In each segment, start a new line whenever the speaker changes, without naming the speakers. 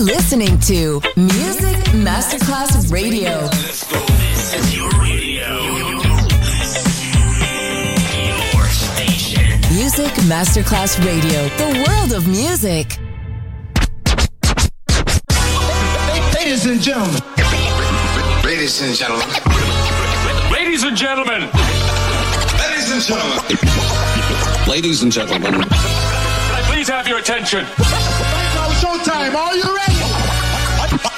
You're listening to Music Masterclass Radio.
This is your radio. Your station.
Music Masterclass Radio, the world of music.
Ladies and gentlemen.
Ladies and gentlemen.
Ladies and gentlemen.
Ladies and gentlemen.
Ladies and gentlemen.
Can I please have your attention?
Now showtime. Are you ready?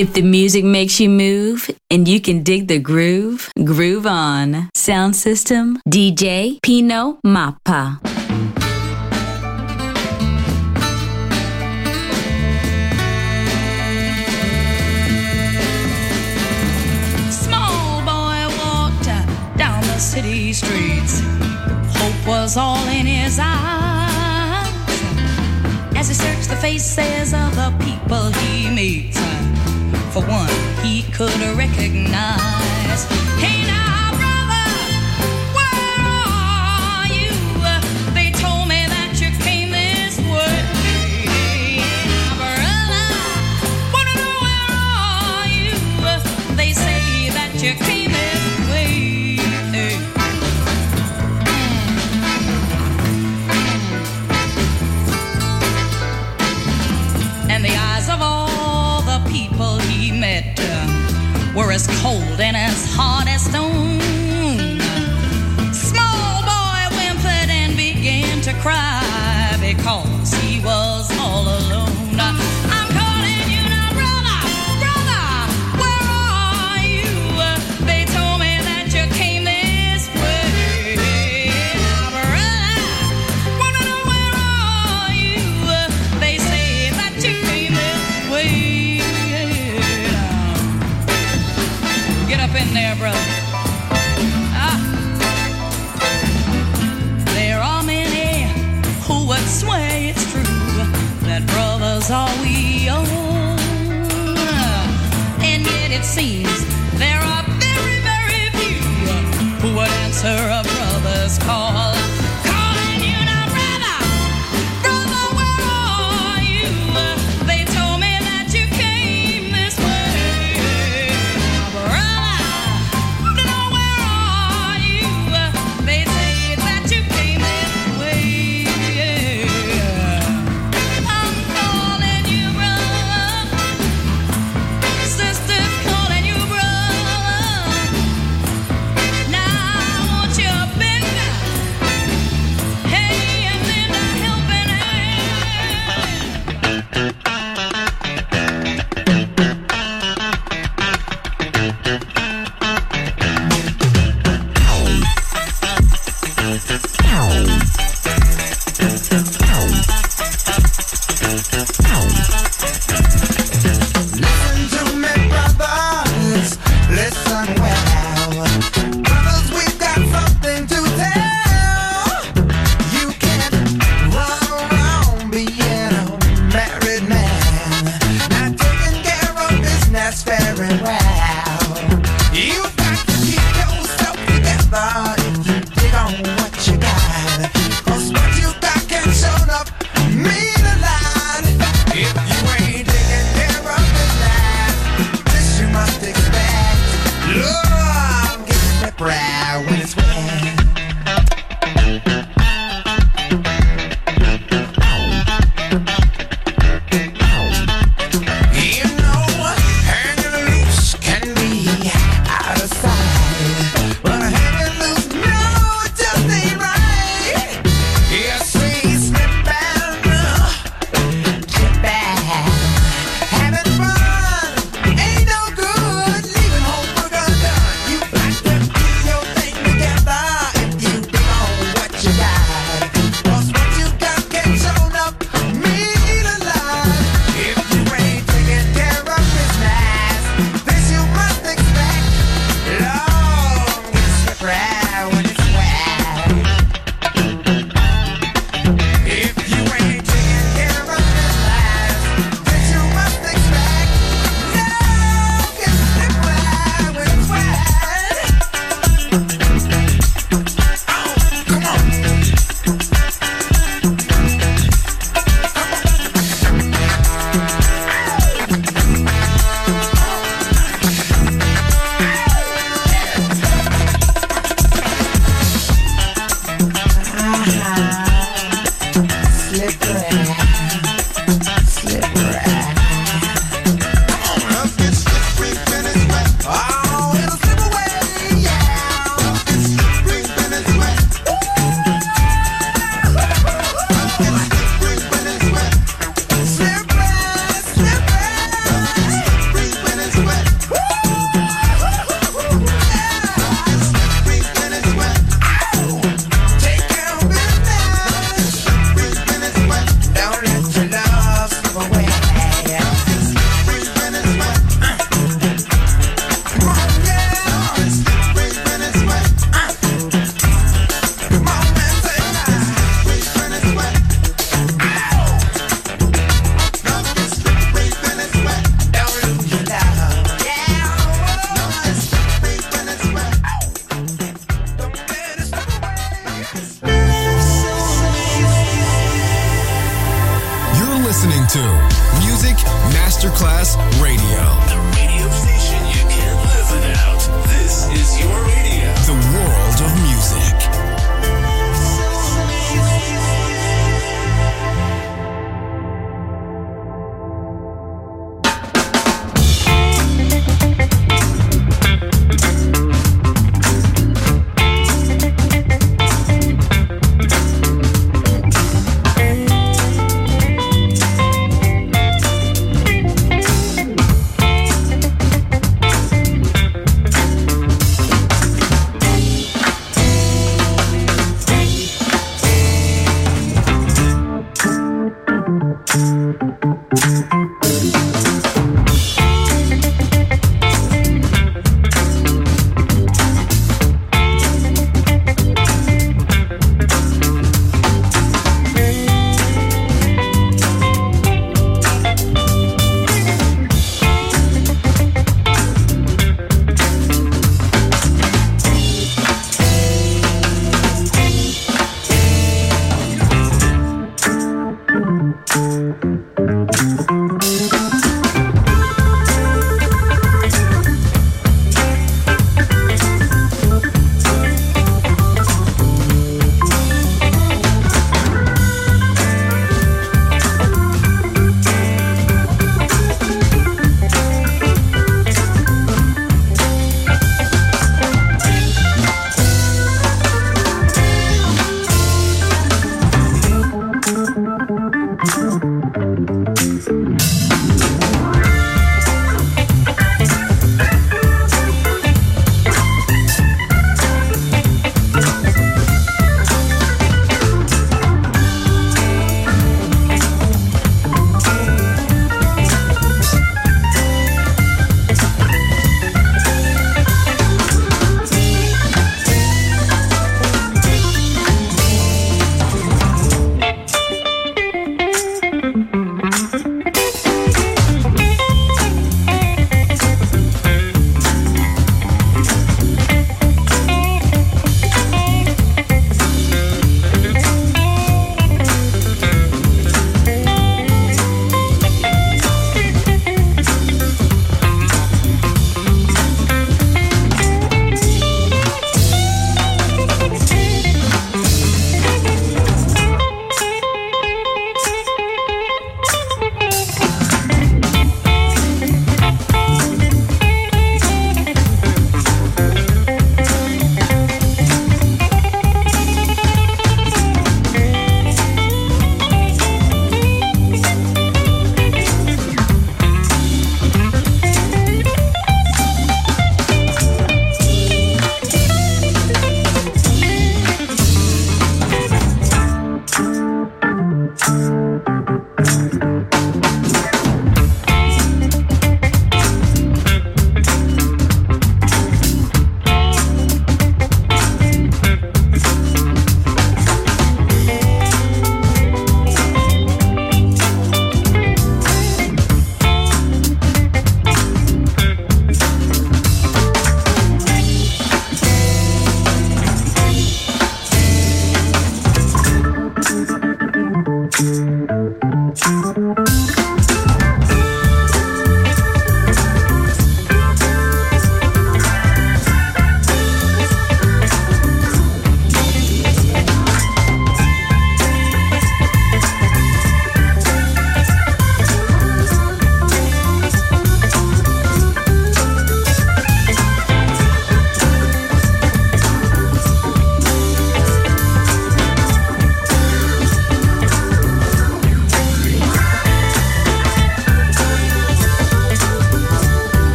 If
the
music makes you move and you can dig the groove, groove on. Sound system DJ Pino Mappa.
Small boy walked down the city streets. Hope was all in his eyes as he searched the faces of the people he meets for one he could recognize. Hey,
as cold and as hard as stone. Small boy whimpered and began to cry.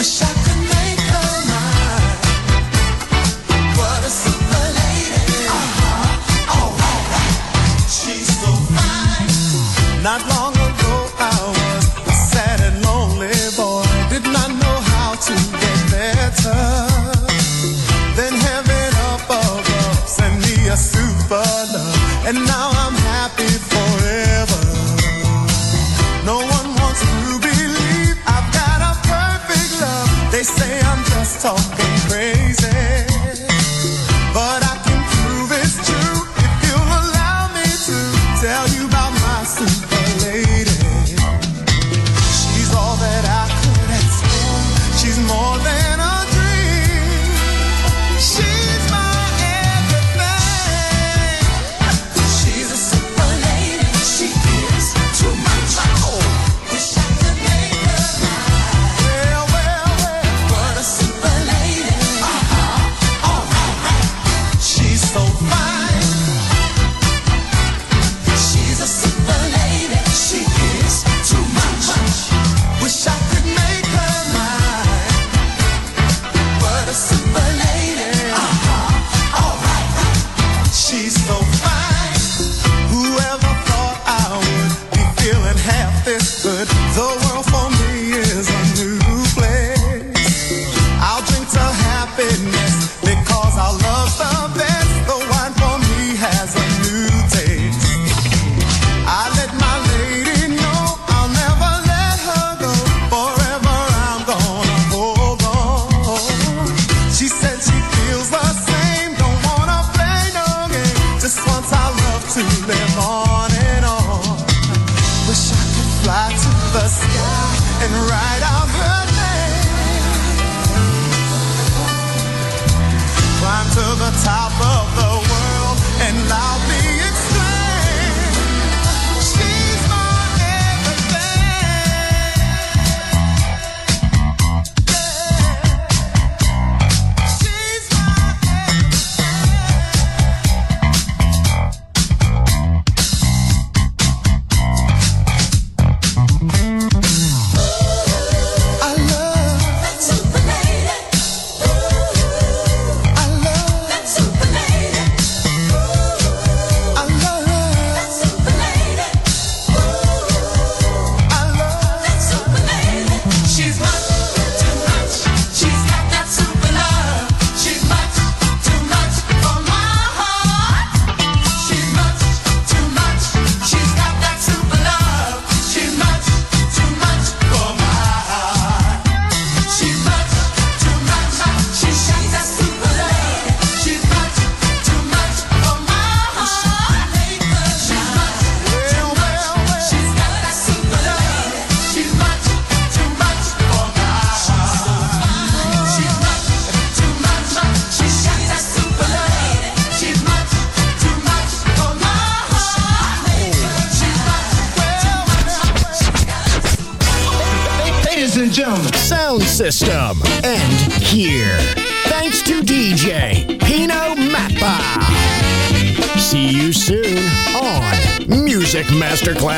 Wish I top of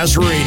Masterclass Radio.